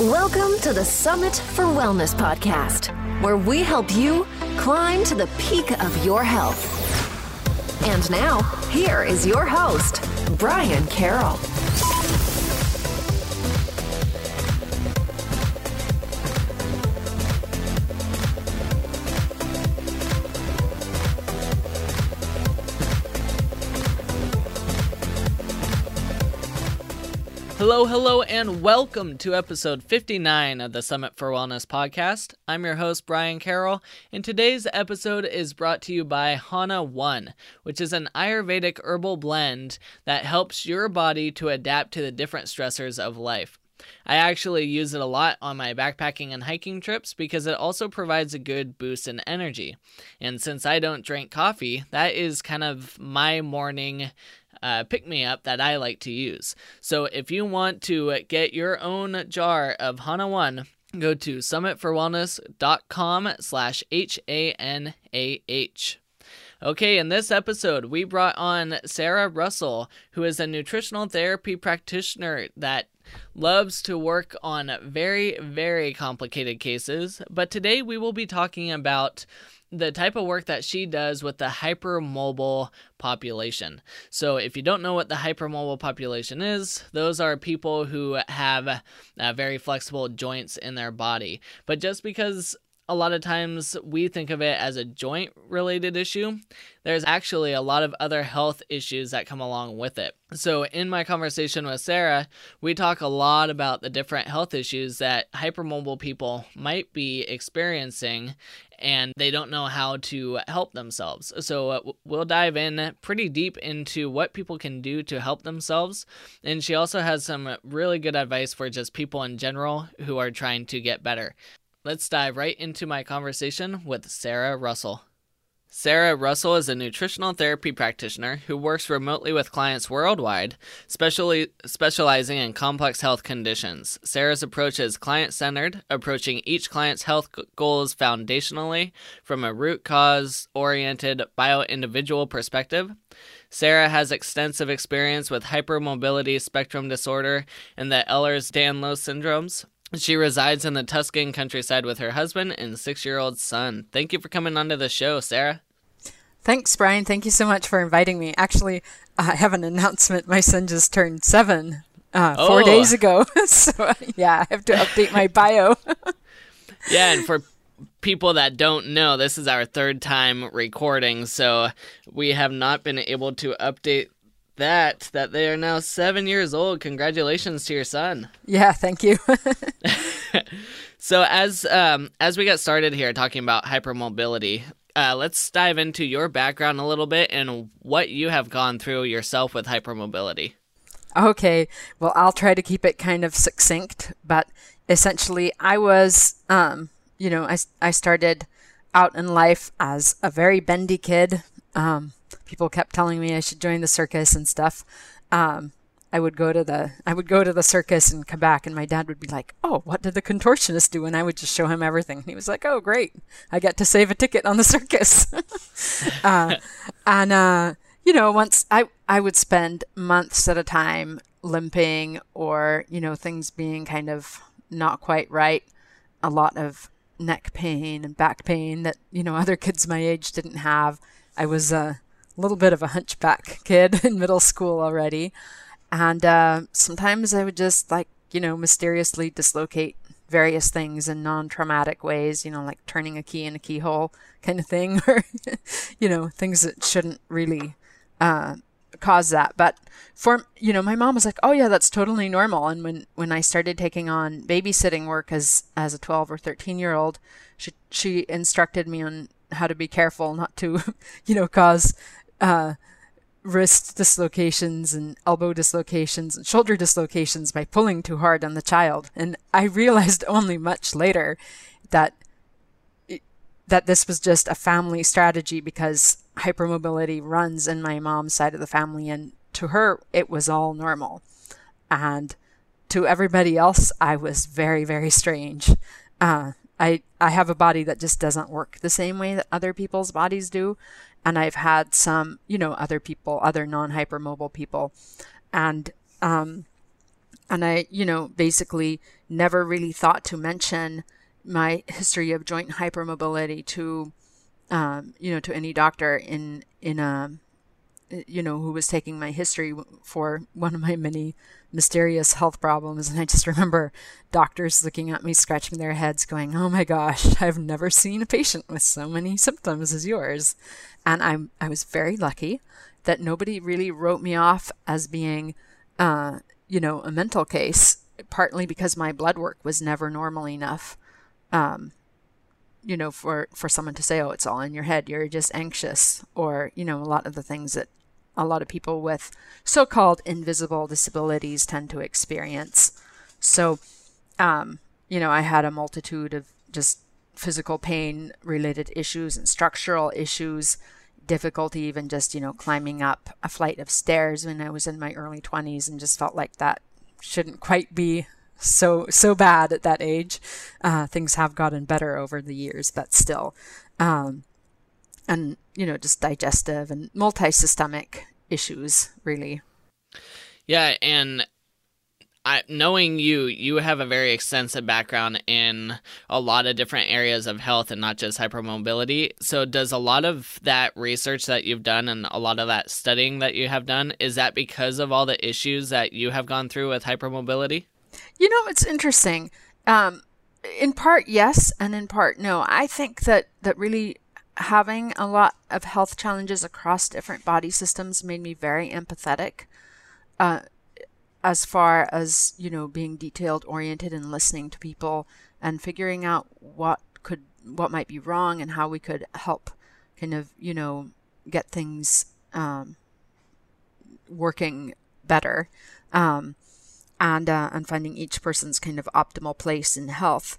Welcome to the Summit for Wellness podcast, where we help you climb to the peak of your health. And now, here is your host, Brian Carroll. Hello, hello, and welcome to episode 59 of the Summit for Wellness podcast. I'm your host, Brian Carroll, and today's episode is brought to you by Hanah One, which is an Ayurvedic herbal blend that helps your body to adapt to the different stressors of life. I actually use it a lot on my backpacking and hiking trips because it also provides a good boost in energy. And since I don't drink coffee, that is kind of my morning uh, pick me up that I like to use. So if you want to get your own jar of Hanah One, go to summitforwellness.com slash H-A-N-A-H. Okay, in this episode, we brought on Sarah Russell, who is a nutritional therapy practitioner that loves to work on very, very complicated cases. But today we will be talking about the type of work that she does with the hypermobile population. So, if you don't know what the hypermobile population is, those are people who have uh, very flexible joints in their body. But just because a lot of times we think of it as a joint related issue. There's actually a lot of other health issues that come along with it. So, in my conversation with Sarah, we talk a lot about the different health issues that hypermobile people might be experiencing and they don't know how to help themselves. So, uh, we'll dive in pretty deep into what people can do to help themselves. And she also has some really good advice for just people in general who are trying to get better. Let's dive right into my conversation with Sarah Russell. Sarah Russell is a nutritional therapy practitioner who works remotely with clients worldwide, specially specializing in complex health conditions. Sarah's approach is client-centered, approaching each client's health goals foundationally from a root cause-oriented bio-individual perspective. Sarah has extensive experience with hypermobility spectrum disorder and the Ehlers-Danlos syndromes. She resides in the Tuscan countryside with her husband and six year old son. Thank you for coming onto the show, Sarah. Thanks, Brian. Thank you so much for inviting me. Actually, I have an announcement. My son just turned seven uh, oh. four days ago. so, yeah, I have to update my bio. yeah, and for people that don't know, this is our third time recording, so we have not been able to update that that they are now seven years old. Congratulations to your son. Yeah, thank you. so as um, as we get started here talking about hypermobility, uh, let's dive into your background a little bit and what you have gone through yourself with hypermobility. Okay, well, I'll try to keep it kind of succinct, but essentially, I was, um, you know, I, I started out in life as a very bendy kid. Um, people kept telling me I should join the circus and stuff. Um, I would go to the I would go to the circus and come back, and my dad would be like, "Oh, what did the contortionist do?" And I would just show him everything. And he was like, "Oh, great! I get to save a ticket on the circus." uh, and uh, you know, once I I would spend months at a time limping, or you know, things being kind of not quite right. A lot of neck pain and back pain that you know other kids my age didn't have. I was uh, a little bit of a hunchback kid in middle school already. And uh, sometimes I would just like, you know, mysteriously dislocate various things in non traumatic ways, you know, like turning a key in a keyhole kind of thing, or, you know, things that shouldn't really uh, cause that. But for, you know, my mom was like, oh, yeah, that's totally normal. And when, when I started taking on babysitting work as, as a 12 or 13 year old, she, she instructed me on how to be careful not to, you know, cause uh, wrist dislocations and elbow dislocations and shoulder dislocations by pulling too hard on the child. And I realized only much later that that this was just a family strategy because hypermobility runs in my mom's side of the family and to her it was all normal. And to everybody else I was very very strange. Uh, I I have a body that just doesn't work the same way that other people's bodies do and I've had some, you know, other people, other non hypermobile people. And um, and I, you know, basically never really thought to mention my history of joint hypermobility to, um, you know, to any doctor in in a, you know, who was taking my history for one of my many mysterious health problems. And I just remember doctors looking at me, scratching their heads, going, "Oh my gosh, I've never seen a patient with so many symptoms as yours." And I'm I was very lucky that nobody really wrote me off as being, uh, you know, a mental case. Partly because my blood work was never normal enough. Um, you know, for, for someone to say, oh, it's all in your head, you're just anxious, or, you know, a lot of the things that a lot of people with so called invisible disabilities tend to experience. So, um, you know, I had a multitude of just physical pain related issues and structural issues, difficulty even just, you know, climbing up a flight of stairs when I was in my early 20s and just felt like that shouldn't quite be so so bad at that age. Uh, things have gotten better over the years, but still. Um, and you know just digestive and multi-systemic issues really yeah and I, knowing you, you have a very extensive background in a lot of different areas of health and not just hypermobility. So, does a lot of that research that you've done and a lot of that studying that you have done, is that because of all the issues that you have gone through with hypermobility? You know, it's interesting. Um, in part, yes, and in part, no. I think that that really having a lot of health challenges across different body systems made me very empathetic uh, as far as you know being detailed oriented and listening to people and figuring out what could what might be wrong and how we could help kind of you know get things um, working better um, and uh, and finding each person's kind of optimal place in health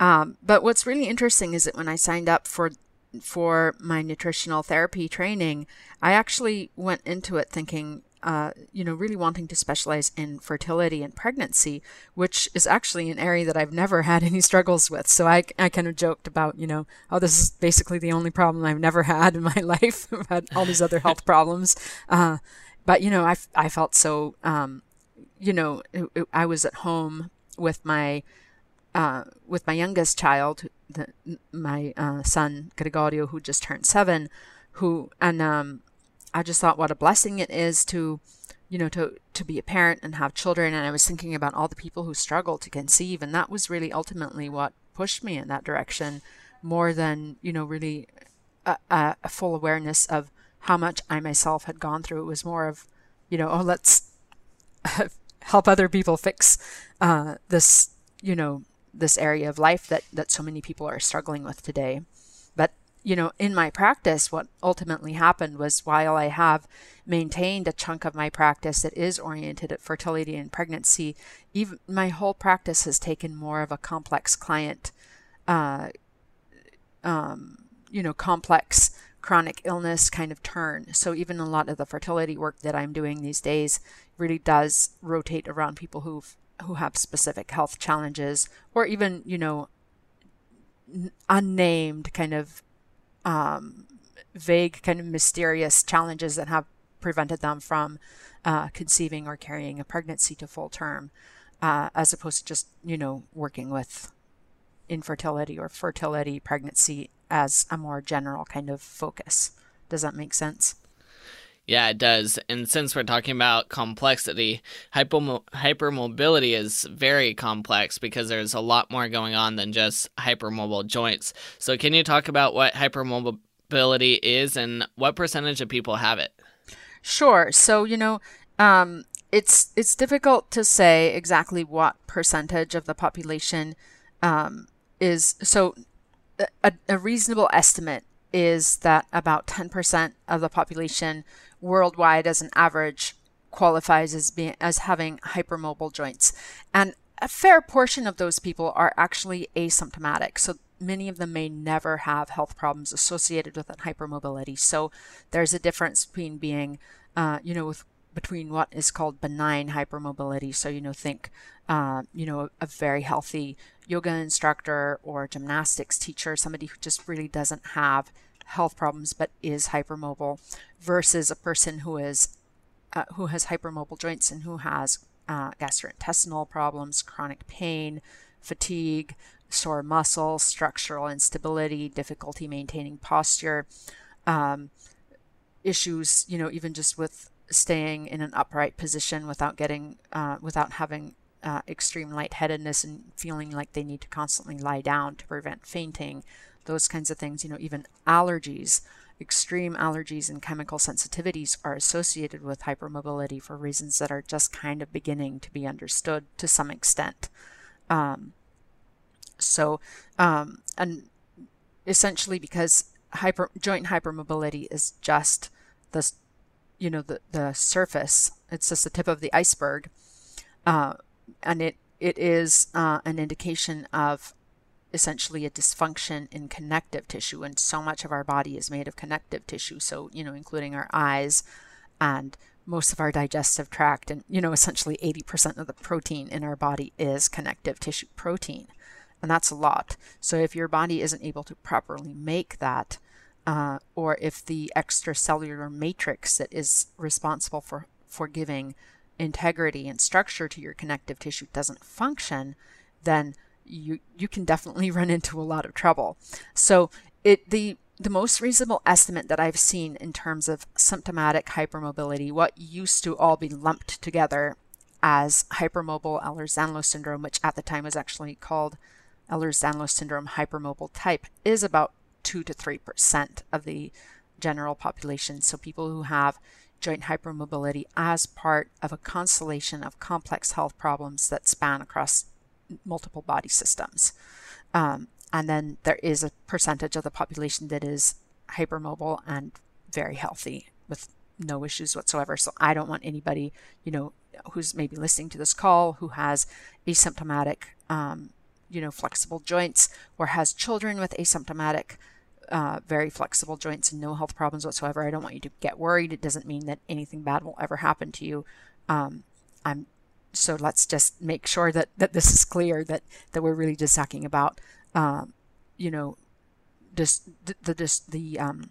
um, but what's really interesting is that when I signed up for for my nutritional therapy training, I actually went into it thinking, uh, you know, really wanting to specialize in fertility and pregnancy, which is actually an area that I've never had any struggles with. So I, I kind of joked about, you know, oh, this is basically the only problem I've never had in my life. I've had all these other health problems. Uh, but, you know, I, I felt so, um, you know, I was at home with my uh, with my youngest child, the, my uh, son Gregorio, who just turned seven, who and um, I just thought what a blessing it is to, you know, to to be a parent and have children. And I was thinking about all the people who struggle to conceive, and that was really ultimately what pushed me in that direction, more than you know, really a, a full awareness of how much I myself had gone through. It was more of, you know, oh, let's help other people fix uh, this, you know, this area of life that that so many people are struggling with today. But you know, in my practice, what ultimately happened was while I have maintained a chunk of my practice that is oriented at fertility and pregnancy, even my whole practice has taken more of a complex client, uh, um, you know, complex chronic illness kind of turn. So even a lot of the fertility work that I'm doing these days really does rotate around people who've who have specific health challenges or even, you know, unnamed kind of um, vague, kind of mysterious challenges that have prevented them from uh, conceiving or carrying a pregnancy to full term, uh, as opposed to just, you know, working with infertility or fertility, pregnancy as a more general kind of focus. Does that make sense? Yeah, it does. And since we're talking about complexity, hypermo- hypermobility is very complex because there's a lot more going on than just hypermobile joints. So, can you talk about what hypermobility is and what percentage of people have it? Sure. So, you know, um, it's it's difficult to say exactly what percentage of the population um, is. So, a, a reasonable estimate is that about 10% of the population worldwide as an average qualifies as being as having hypermobile joints and a fair portion of those people are actually asymptomatic so many of them may never have health problems associated with hypermobility so there's a difference between being uh, you know with between what is called benign hypermobility. So you know think uh, you know a, very healthy yoga instructor or gymnastics teacher somebody who just really doesn't have health problems but is hypermobile versus a person who is uh, who has hypermobile joints and who has uh, gastrointestinal problems, chronic pain, fatigue, sore muscles, structural instability, difficulty maintaining posture, um, issues, you know, even just with staying in an upright position without getting, uh, without having uh, extreme lightheadedness and feeling like they need to constantly lie down to prevent fainting, those kinds of things, you know, even allergies. Extreme allergies and chemical sensitivities are associated with hypermobility for reasons that are just kind of beginning to be understood to some extent. Um, so, um, and essentially because hyper joint hypermobility is just the, you know, the the surface. It's just the tip of the iceberg, uh, and it it is uh, an indication of essentially a dysfunction in connective tissue and so much of our body is made of connective tissue so you know including our eyes and most of our digestive tract and you know essentially 80% of the protein in our body is connective tissue protein and that's a lot. So if your body isn't able to properly make that, uh, or if the extracellular matrix that is responsible for, for giving integrity and structure to your connective tissue doesn't function, then you you can definitely run into a lot of trouble. So it the the most reasonable estimate that I've seen in terms of symptomatic hypermobility, what used to all be lumped together as hypermobile Ehlers-Danlos syndrome, which at the time was actually called Ehlers-Danlos syndrome hypermobile type is about 2 to 3% of the general population. So people who have joint hypermobility as part of a constellation of complex health problems that span across multiple body systems. Um, and then there is a percentage of the population that is hypermobile and very healthy with no issues whatsoever. So I don't want anybody, you know, who's maybe listening to this call who has asymptomatic um, you know, flexible joints or has children with asymptomatic, uh, very flexible joints and no health problems whatsoever, I don't want you to get worried. It doesn't mean that anything bad will ever happen to you. Um, I'm so let's just make sure that, that this is clear that, that we're really just talking about, um, you know, the, the, the, the um,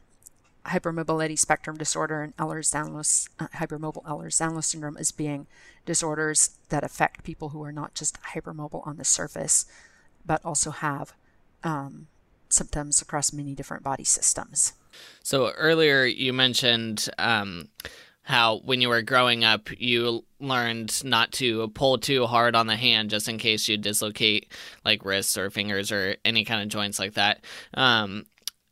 hypermobility spectrum disorder and Ehlers-Danlos, uh, hypermobile Ehlers-Danlos syndrome as being disorders that affect people who are not just hypermobile on the surface, but also have um, symptoms across many different body systems. So earlier you mentioned um, how when you were growing up, you learned not to pull too hard on the hand just in case you dislocate like wrists or fingers or any kind of joints like that. Um,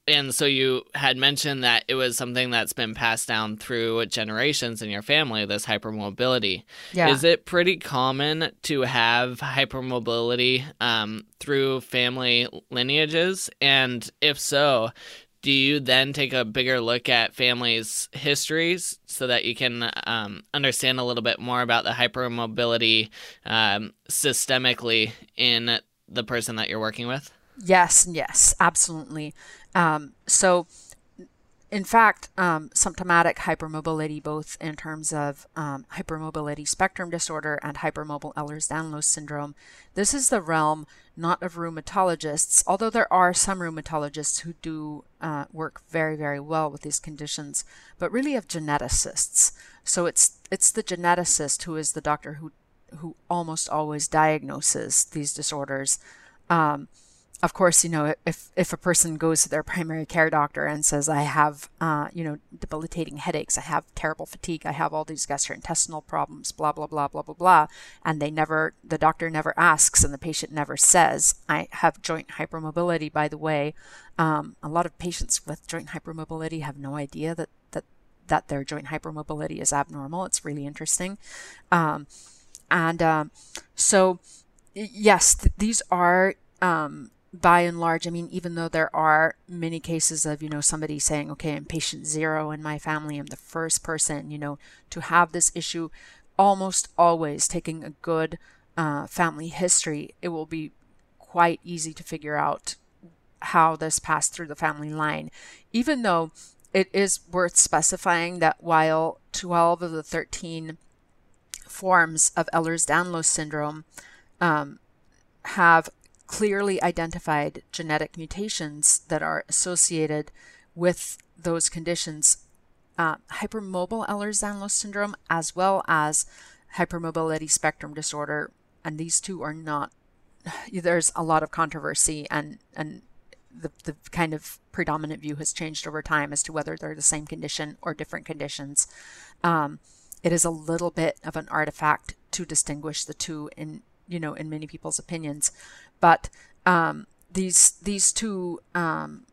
and so you had mentioned that it was something that's been passed down through generations in your family this hypermobility yeah. is it pretty common to have hypermobility um, through family lineages and if so do you then take a bigger look at families' histories so that you can um, understand a little bit more about the hypermobility um, systemically in the person that you're working with? Yes, yes, absolutely. Um, so, in fact, um, symptomatic hypermobility, both in terms of um, hypermobility spectrum disorder and hypermobile Ehlers-Danlos syndrome, this is the realm not of rheumatologists, although there are some rheumatologists who do uh, work very, very well with these conditions, but really of geneticists. So it's it's the geneticist who is the doctor who who almost always diagnoses these disorders. Um, of course, you know, if, if a person goes to their primary care doctor and says, I have, uh, you know, debilitating headaches, I have terrible fatigue, I have all these gastrointestinal problems, blah, blah, blah, blah, blah, blah, and they never, the doctor never asks and the patient never says, I have joint hypermobility, by the way. Um, a lot of patients with joint hypermobility have no idea that, that, that their joint hypermobility is abnormal. It's really interesting. Um, and um, so, yes, th- these are um, by and large, I mean, even though there are many cases of, you know, somebody saying, okay, I'm patient zero in my family, I'm the first person, you know, to have this issue, almost always taking a good uh, family history, it will be quite easy to figure out how this passed through the family line. Even though it is worth specifying that while 12 of the 13 forms of Ehlers-Danlos syndrome um, have clearly identified genetic mutations that are associated with those conditions. Uh, hypermobile Ehlers-Danlos syndrome, as well as hypermobility spectrum disorder, and these two are not. There's a lot of controversy, and and the the kind of predominant view has changed over time as to whether they're the same condition or different conditions. Um, it is a little bit of an artifact to distinguish the two in you know in many people's opinions, but um, these these two um,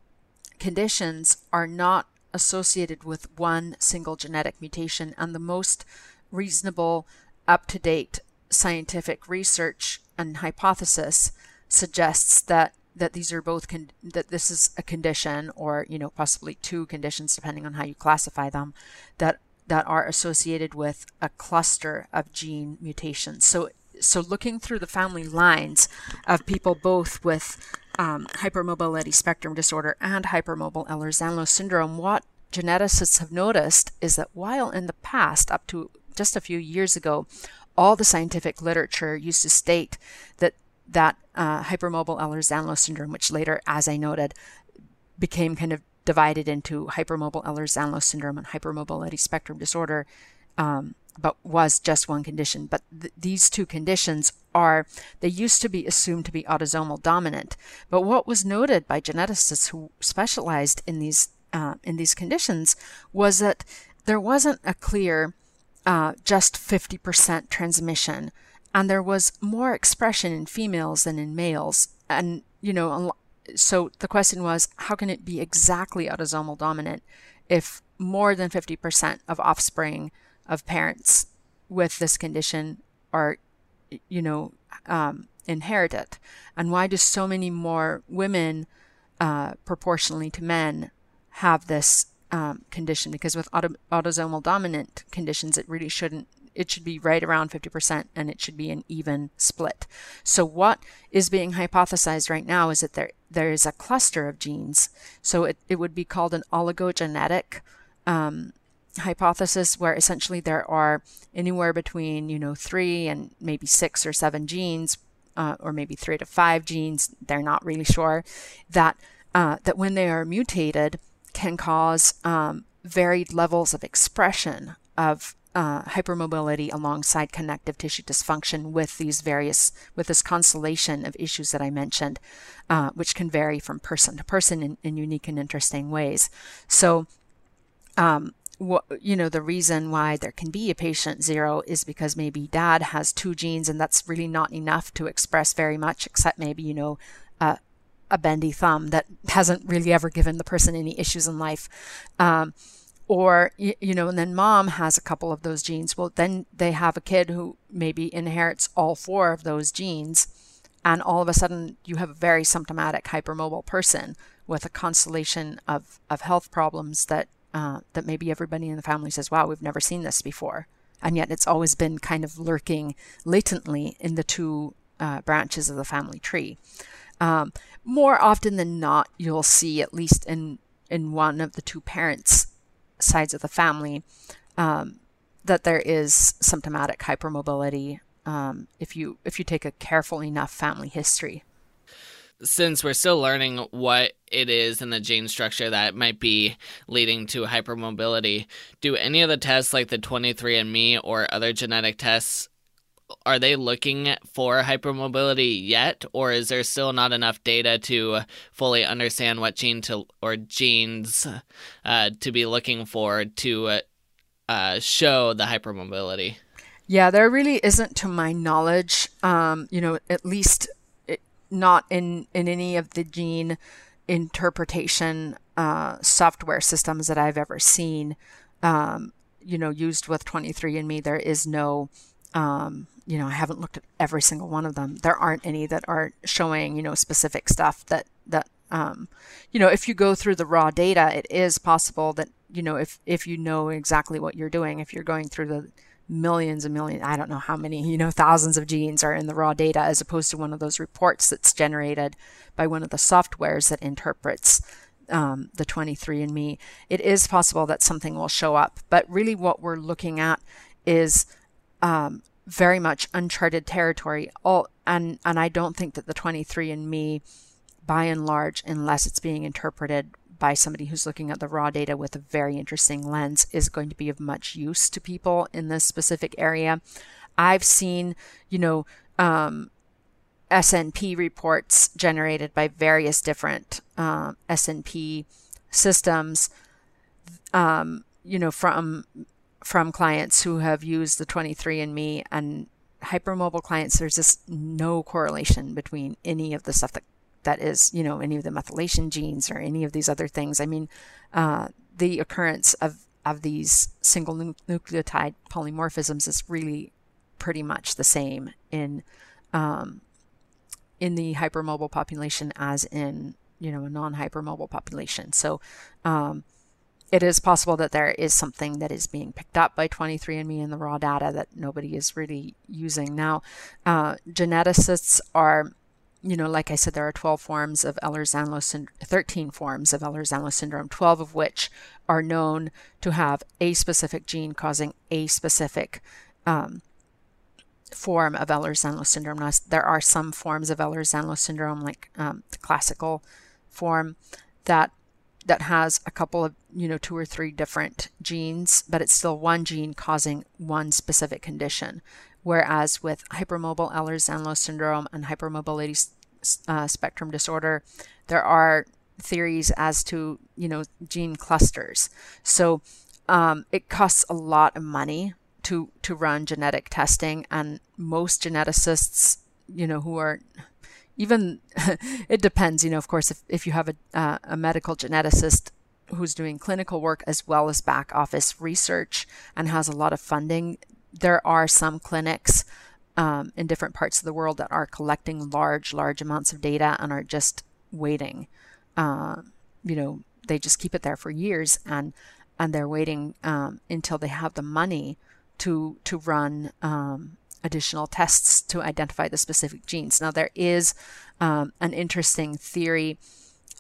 conditions are not associated with one single genetic mutation, and the most reasonable, up to date scientific research and hypothesis suggests that that these are both con- that this is a condition or you know possibly two conditions depending on how you classify them that that are associated with a cluster of gene mutations. So so looking through the family lines of people both with um, hypermobility spectrum disorder and hypermobile Ehlers-Danlos syndrome, what geneticists have noticed is that while in the past, up to just a few years ago, all the scientific literature used to state that that uh, hypermobile Ehlers-Danlos syndrome, which later, as I noted, became kind of divided into hypermobile Ehlers-Danlos syndrome and hypermobility spectrum disorder, um, but was just one condition. But th- these two conditions are, they used to be assumed to be autosomal dominant. But what was noted by geneticists who specialized in these, uh, in these conditions was that there wasn't a clear uh, just 50% transmission. And there was more expression in females than in males. And, you know, so the question was how can it be exactly autosomal dominant if more than 50% of offspring of parents with this condition are, you know, um, inherit it? And why do so many more women, uh, proportionally to men, have this um, condition? Because with auto- autosomal dominant conditions, it really shouldn't. It should be right around 50% and it should be an even split. So, what is being hypothesized right now is that there, there is a cluster of genes. So, it, it would be called an oligogenetic um, hypothesis where essentially there are anywhere between you know three and maybe six or seven genes uh, or maybe three to five genes they're not really sure that uh, that when they are mutated can cause um, varied levels of expression of uh, hypermobility alongside connective tissue dysfunction with these various with this constellation of issues that I mentioned, uh, which can vary from person to person in, in unique and interesting ways. So um, what you know the reason why there can be a patient zero is because maybe dad has two genes and that's really not enough to express very much except maybe you know uh, a bendy thumb that hasn't really ever given the person any issues in life. Um, or you, you know and then mom has a couple of those genes. Well then they have a kid who maybe inherits all four of those genes and all of a sudden you have a very symptomatic hypermobile person with a constellation of, of health problems that uh, that maybe everybody in the family says, wow, we've never seen this before. And yet it's always been kind of lurking latently in the two uh, branches of the family tree. Um, more often than not, you'll see, at least in, in one of the two parents' sides of the family, um, that there is symptomatic hypermobility um, if you if you take a careful enough family history since we're still learning what it is in the gene structure that might be leading to hypermobility, do any of the tests like the 23andMe or other genetic tests are they looking for hypermobility yet? Or is there still not enough data to fully understand what gene to or genes uh, to be looking for to uh, show the hypermobility? Yeah there really isn't to my knowledge. Um, you know at least not in in any of the gene interpretation uh, software systems that I've ever seen. Um, you know, used with 23andMe, there is no, um, you know, I haven't looked at every single one of them. There aren't any that are showing, you know, specific stuff that that, um, you know, if you go through the raw data, it is possible that you know if if you know exactly what you're doing, if you're going through the millions and millions, I don't know how many, you know, thousands of genes are in the raw data as opposed to one of those reports that's generated by one of the softwares that interprets um, the 23andMe. It is possible that something will show up, but really what we're looking at is um, very much uncharted territory. All and and I don't think that the 23andMe, by and large, unless it's being interpreted by somebody who's looking at the raw data with a very interesting lens is going to be of much use to people in this specific area. I've seen, you know, um, SNP reports generated by various different uh, SNP systems, um, you know, from from clients who have used the 23andMe and hypermobile clients. There's just no correlation between any of the stuff that that is, you know, any of the methylation genes or any of these other things. I mean, uh, the occurrence of of these single nucleotide polymorphisms is really pretty much the same in um, in the hypermobile population as in you know a non-hypermobile population. So um, it is possible that there is something that is being picked up by 23andMe in the raw data that nobody is really using now. Uh, geneticists are you know, like I said, there are 12 forms of Ehlers-Danlos syndrome, 13 forms of Ehlers-Danlos syndrome, 12 of which are known to have a specific gene causing a specific um, form of Ehlers-Danlos syndrome. Now, there are some forms of Ehlers-Danlos syndrome, like um, the classical form, that that has a couple of you know two or three different genes, but it's still one gene causing one specific condition. Whereas with hypermobile Ehlers-Danlos syndrome and hypermobility uh, spectrum disorder, there are theories as to you know gene clusters. So um, it costs a lot of money to to run genetic testing and most geneticists you know who are even it depends you know of course if, if you have a, uh, a medical geneticist who's doing clinical work as well as back office research and has a lot of funding there are some clinics um, in different parts of the world that are collecting large large amounts of data and are just waiting uh, you know they just keep it there for years and and they're waiting um, until they have the money to to run um, additional tests to identify the specific genes. Now there is um, an interesting theory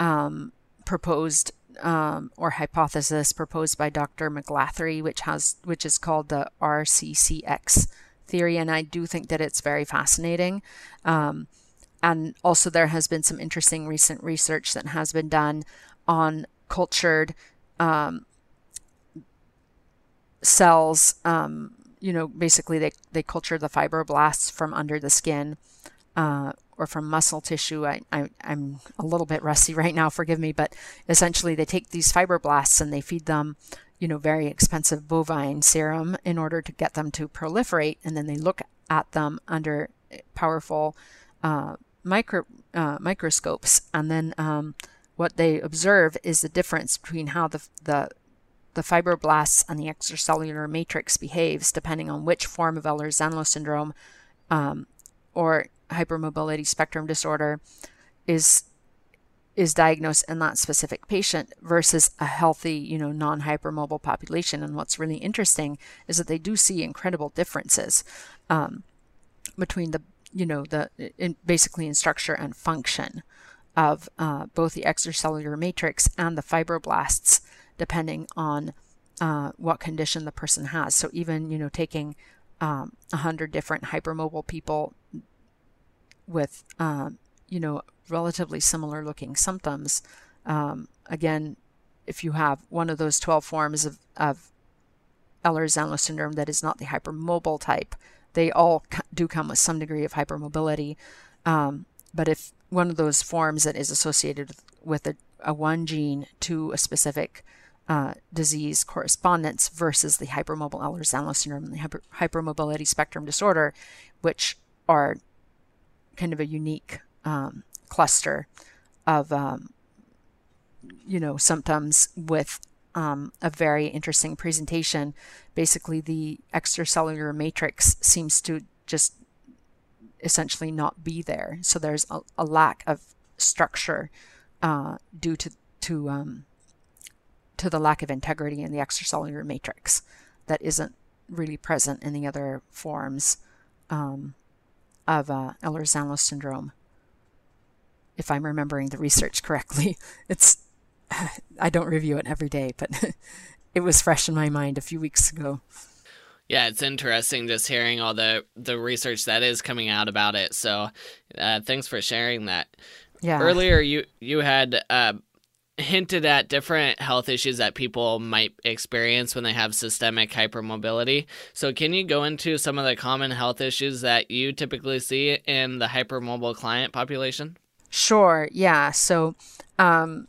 um, proposed um, or hypothesis proposed by Dr. Meglathery, which has which is called the RCCX theory, and I do think that it's very fascinating. Um, and also, there has been some interesting recent research that has been done on cultured um, cells, um, you know, basically they, they culture the fibroblasts from under the skin uh, or from muscle tissue. I, I, I'm a little bit rusty right now, forgive me, but essentially they take these fibroblasts and they feed them, you know, very expensive bovine serum in order to get them to proliferate. And then they look at them under powerful uh, micro, uh, microscopes. And then um, what they observe is the difference between how the, the the fibroblasts and the extracellular matrix behaves depending on which form of Ehlers-Danlos syndrome um, or hypermobility spectrum disorder is is diagnosed in that specific patient versus a healthy, you know, non-hypermobile population. And what's really interesting is that they do see incredible differences um, between the, you know, the in, basically in structure and function of uh, both the extracellular matrix and the fibroblasts depending on uh, what condition the person has. So even you know taking um, a um, hundred different hypermobile people with um, you know relatively similar looking symptoms, um, again, if you have one of those 12 forms of, of Ehlers-Danlos syndrome that is not the hypermobile type, they all do come with some degree of hypermobility. Um, but if one of those forms that is associated with a, a one gene to a specific uh, disease correspondence versus the hypermobile Ehlers-Danlos syndrome and the hyper- hypermobility spectrum disorder, which are kind of a unique um, cluster of, um, you know, symptoms with um, a very interesting presentation. Basically, the extracellular matrix seems to just essentially not be there. So there's a, a lack of structure uh, due to to um, to the lack of integrity in the extracellular matrix that isn't really present in the other forms um, of uh, Ehlers-Danlos syndrome. If I'm remembering the research correctly, it's I don't review it every day, but it was fresh in my mind a few weeks ago. Yeah, it's interesting just hearing all the the research that is coming out about it. So, uh, thanks for sharing that. Yeah. Earlier, you you had uh, hinted at different health issues that people might experience when they have systemic hypermobility. So, can you go into some of the common health issues that you typically see in the hypermobile client population? Sure, yeah. So, um,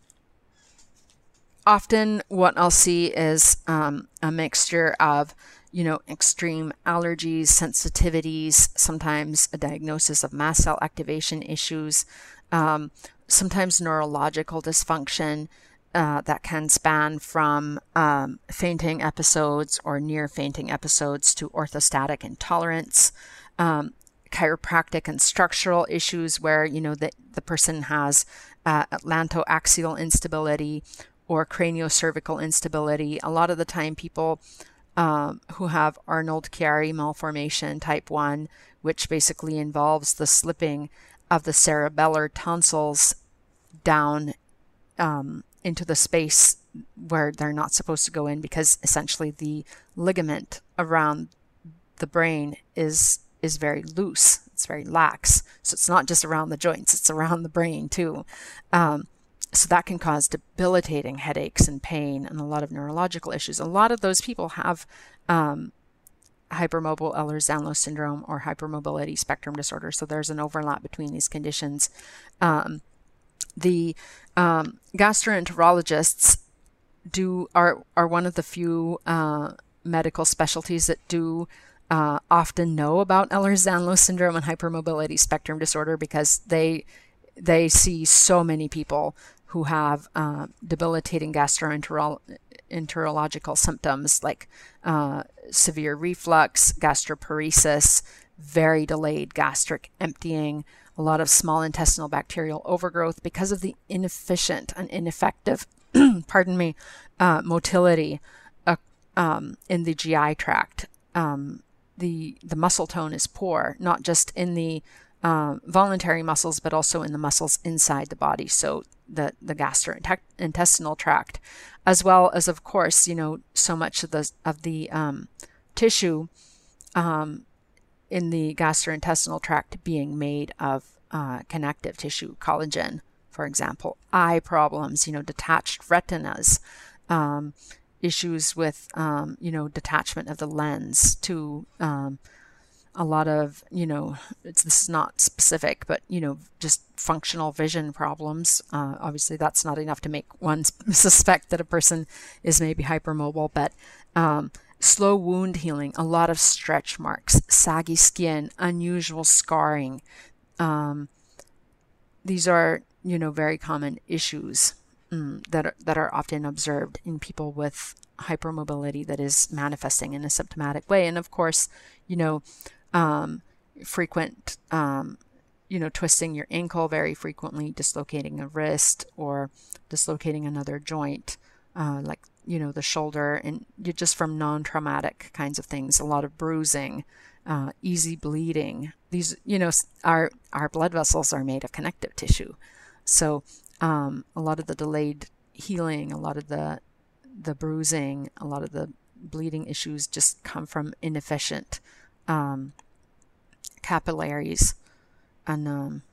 often what I'll see is um, a mixture of you know, extreme allergies, sensitivities, sometimes a diagnosis of mast cell activation issues, um, sometimes neurological dysfunction uh, that can span from um, fainting episodes or near fainting episodes to orthostatic intolerance, um, chiropractic and structural issues where you know the, the person has uh, atlantoaxial instability or craniocervical instability. A lot of the time, people um, who have Arnold Chiari malformation type 1, which basically involves the slipping of the cerebellar tonsils down um, into the space where they're not supposed to go in because essentially the ligament around the brain is is very loose it's very lax so it's not just around the joints it's around the brain too um, so that can cause debilitating headaches and pain and a lot of neurological issues a lot of those people have um, hypermobile Ehlers-Danlos syndrome or hypermobility spectrum disorder. So there's an overlap between these conditions. Um, the um, gastroenterologists do are are one of the few uh, medical specialties that do uh, often know about Ehlers-Danlos syndrome and hypermobility spectrum disorder because they they see so many people who have uh, debilitating gastroenterological enterological symptoms like uh, severe reflux, gastroparesis, very delayed gastric emptying, a lot of small intestinal bacterial overgrowth because of the inefficient and ineffective, pardon me, uh, motility uh, um, in the GI tract. Um, the the muscle tone is poor, not just in the uh, voluntary muscles, but also in the muscles inside the body. So the the gastrointestinal tract, as well as of course you know so much of the of the um, tissue um, in the gastrointestinal tract being made of uh, connective tissue, collagen, for example, eye problems, you know, detached retinas. Um, issues with um, you know detachment of the lens to um, a lot of you know it's this is not specific but you know just functional vision problems. Uh, obviously that's not enough to make one suspect that a person is maybe hypermobile but um, slow wound healing a lot of stretch marks saggy skin unusual scarring um, these are you know very common issues um, that are, that are often observed in people with hypermobility that is manifesting in a symptomatic way and of course you know um, frequent, um, you know, twisting your ankle very frequently, dislocating a wrist or dislocating another joint, uh, like, you know, the shoulder, and just from non traumatic kinds of things, a lot of bruising. Uh, easy bleeding. These, you know, our our blood vessels are made of connective tissue, so um, a lot of the delayed healing, a lot of the the bruising, a lot of the bleeding issues just come from inefficient um, capillaries and um,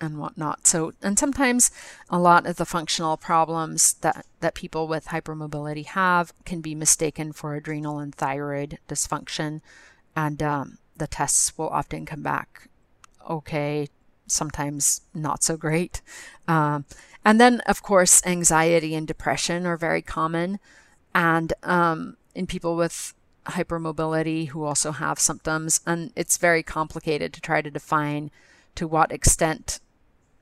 and whatnot. So, and sometimes a lot of the functional problems that, that people with hypermobility have can be mistaken for adrenal and thyroid dysfunction, and um, the tests will often come back okay, sometimes not so great. Um, and then, of course, anxiety and depression are very common, and um, in people with hypermobility who also have symptoms, and it's very complicated to try to define to what extent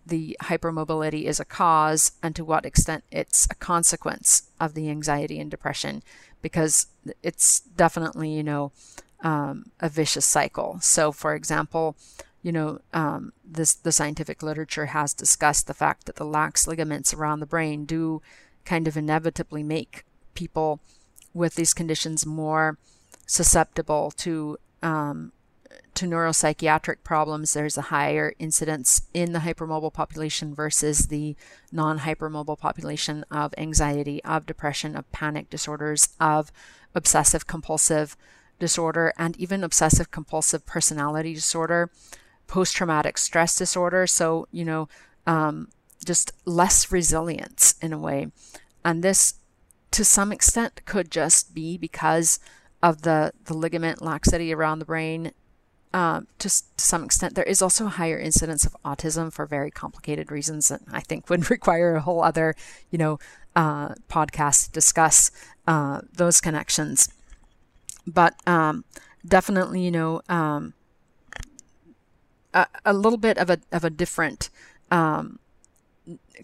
the hypermobility is a cause and to what extent it's a consequence of the anxiety and depression, because it's definitely, you know, um, a vicious cycle. So, for example, you know, um, this the scientific literature has discussed the fact that the lax ligaments around the brain do kind of inevitably make people with these conditions more susceptible to um, to neuropsychiatric problems. There's a higher incidence in the hypermobile population versus the non-hypermobile population of anxiety, of depression, of panic disorders, of obsessive compulsive disorder, and even obsessive compulsive personality disorder, post-traumatic stress disorder. So you know. Um, just less resilience in a way. And this, to some extent, could just be because of the, the ligament laxity around the brain. Um, to, to some extent, there is also a higher incidence of autism for very complicated reasons that I think would require a whole other, you know, uh, podcast to discuss uh, those connections. But um, definitely, you know, um, a, little bit of a of a different um,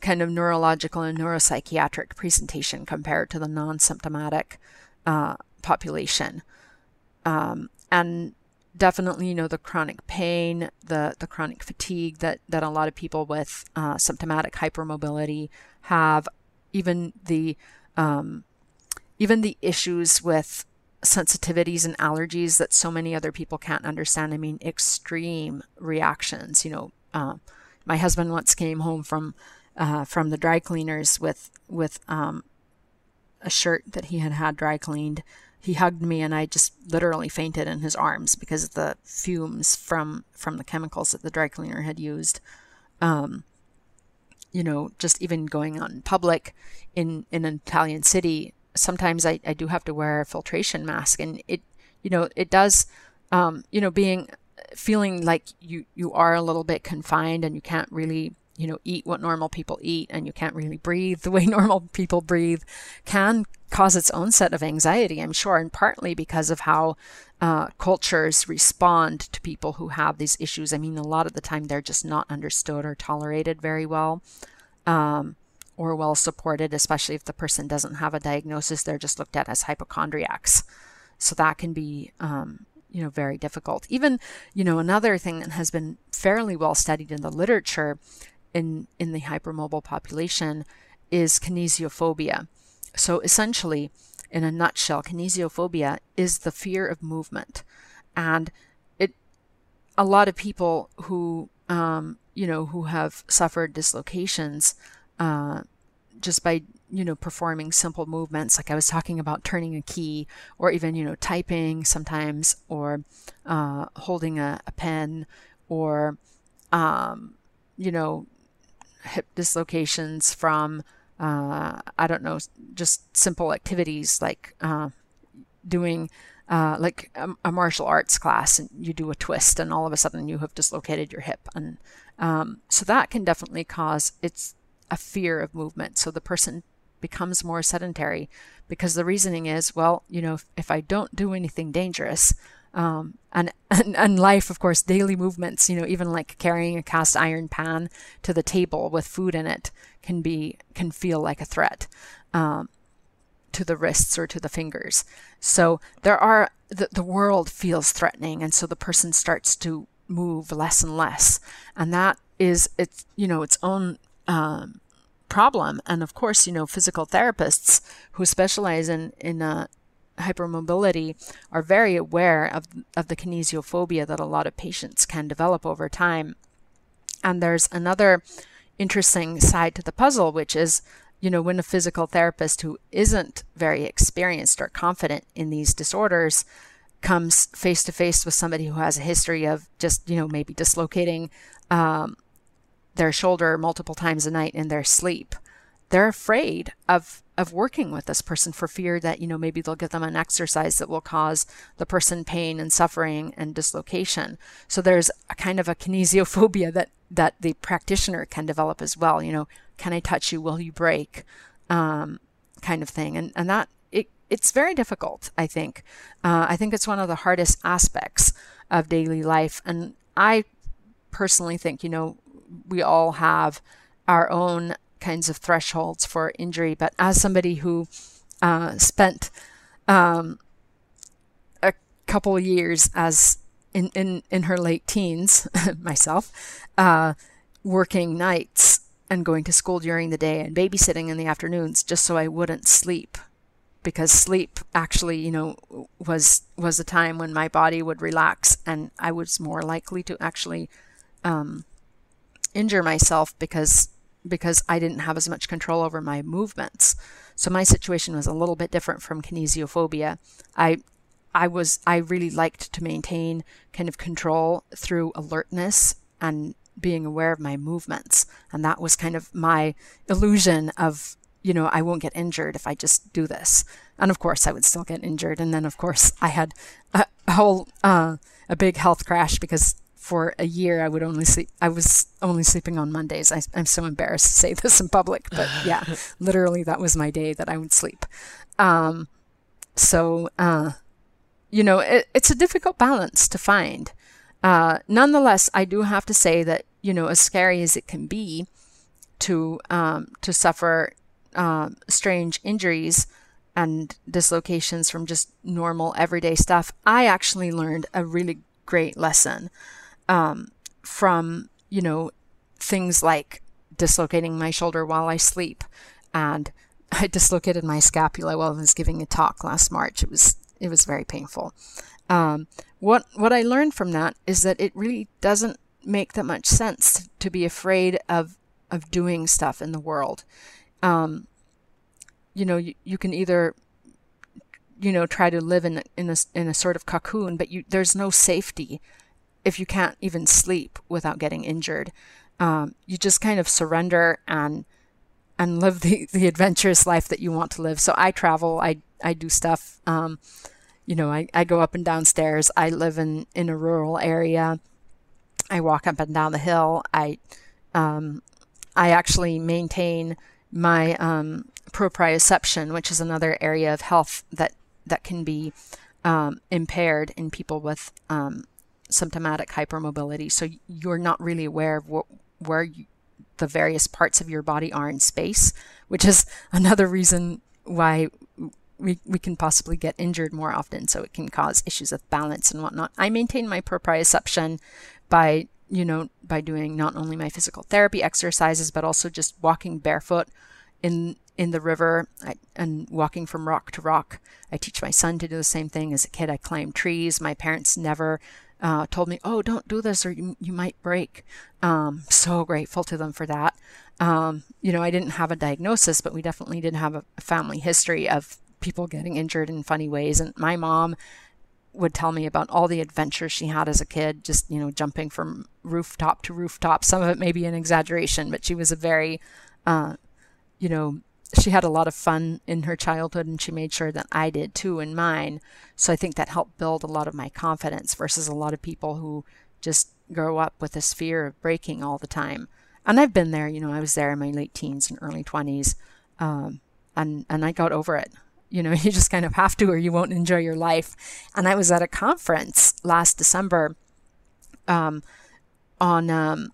kind of neurological and neuropsychiatric presentation compared to the non-symptomatic uh, population. Um, and definitely, you know, the chronic pain, the, the chronic fatigue that, that a lot of people with uh, symptomatic hypermobility have, even the um, even the issues with sensitivities and allergies that so many other people can't understand. I mean, extreme reactions. You know, uh, my husband once came home from uh, from the dry cleaners with with um, a shirt that he had had dry cleaned. He hugged me, and I just literally fainted in his arms because of the fumes from from the chemicals that the dry cleaner had used. Um, you know, just even going out in public in in an Italian city, sometimes I, I do have to wear a filtration mask, and it you know it does um, you know being feeling like you you are a little bit confined and you can't really you know eat what normal people eat and you can't really breathe the way normal people breathe can cause its own set of anxiety i'm sure and partly because of how uh, cultures respond to people who have these issues. I mean a lot of the time they're just not understood or tolerated very well. Um, or well supported especially if the person doesn't have a diagnosis they're just looked at as hypochondriacs. So that can be um, you know very difficult. Even you know another thing that has been fairly well studied in the literature in in the hypermobile population is kinesiophobia so essentially in a nutshell kinesiophobia is the fear of movement. And it a lot of people who um, you know who have suffered dislocations uh, just by you know performing simple movements like i was talking about turning a key or even you know typing sometimes or uh, holding a, a, pen or um, you know hip dislocations from uh, i don't know just simple activities like uh, doing uh, like a, a, martial arts class and you do a twist and all of a sudden you have dislocated your hip and um, so that can definitely cause it's a fear of movement so the person becomes more sedentary because the reasoning is, well, you know, if, if I don't do anything dangerous, um, and, and, and life, of course, daily movements, you know, even like carrying a cast iron pan to the table with food in it can be, can feel like a threat, um, to the wrists or to the fingers. So there are, the, the world feels threatening. And so the person starts to move less and less. And that is, it's, you know, its own, um, problem. And of course, you know, physical therapists who specialize in, in uh, hypermobility are very aware of, of the kinesiophobia that a lot of patients can develop over time. And there's another interesting side to the puzzle, which is, you know, when a physical therapist who isn't very experienced or confident in these disorders comes face to face with somebody who has a history of just, you know, maybe dislocating um, their shoulder multiple times a night in their sleep. They're afraid of of working with this person for fear that you know maybe they'll give them an exercise that will cause the person pain and suffering and dislocation. So there's a kind of a kinesiophobia that that the practitioner can develop as well. You know, can I touch you? Will you break? Um, kind of thing, and and that it it's very difficult. I think. Uh, I think it's one of the hardest aspects of daily life, and I personally think you know we all have our own kinds of thresholds for injury. But as somebody who uh, spent um, a couple years as in, in, in her late teens, myself, uh, working nights and going to school during the day and babysitting in the afternoons just so I wouldn't sleep because sleep actually you know was was a time when my body would relax and I was more likely to actually um, injure myself because because I didn't have as much control over my movements. So my situation was a little bit different from kinesiophobia. I I was I really liked to maintain kind of control through alertness and being aware of my movements. And that was kind of my illusion of, you know, I won't get injured if I just do this. And of course, I would still get injured. And then, of course, I had a, whole, uh, a big health crash because for a year I would only sleep. I was only sleeping on Mondays. I, am so embarrassed to say this in public, but yeah, literally that was my day that I would sleep. Um, so, uh, you know, it, it's a difficult balance to find. Uh, nonetheless, I do have to say that you know, as scary as it can be to um, to suffer uh, strange injuries and dislocations from just normal everyday stuff, I actually learned a really great lesson um, from you know things like dislocating my shoulder while I sleep, and I dislocated my scapula while I was giving a talk last March. It was it was very painful. Um, what what I learned from that is that it really doesn't make that much sense to be afraid of of doing stuff in the world. Um, you know, you, you can either you know try to live in in a in a sort of cocoon, but you there's no safety if you can't even sleep without getting injured. Um, you just kind of surrender and and live the, the adventurous life that you want to live. So I travel, I I do stuff. Um, you know, I, I go up and down stairs. I live in, in a rural area. I walk up and down the hill. I um, I actually maintain my um, proprioception, which is another area of health that that can be um, impaired in people with um, symptomatic hypermobility. So you're not really aware of what, where you, the various parts of your body are in space, which is another reason why we, we can possibly get injured more often. So it can cause issues of balance and whatnot. I maintain my proprioception by, you know, by doing not only my physical therapy exercises, but also just walking barefoot in in the river I, and walking from rock to rock. I teach my son to do the same thing. As a kid, I climbed trees. My parents never uh, told me, "Oh, don't do this, or you, you might break." Um, so grateful to them for that. Um, you know, I didn't have a diagnosis, but we definitely did have a, family history of people getting injured in funny ways. And my mom would tell me about all the adventures she had as a kid, just, you know, jumping from rooftop to rooftop. Some of it may be an exaggeration, but she was a very, uh, you know, she had a lot of fun in her childhood and she made sure that I did too in mine. So I think that helped build a lot of my confidence versus a lot of people who just grow up with this fear of breaking all the time. And I've been there, you know, I was there in my late teens and early 20s. Um, and, and I got over it you know, you just kind of have to or you won't enjoy your life. And I was at a conference last December um, on um,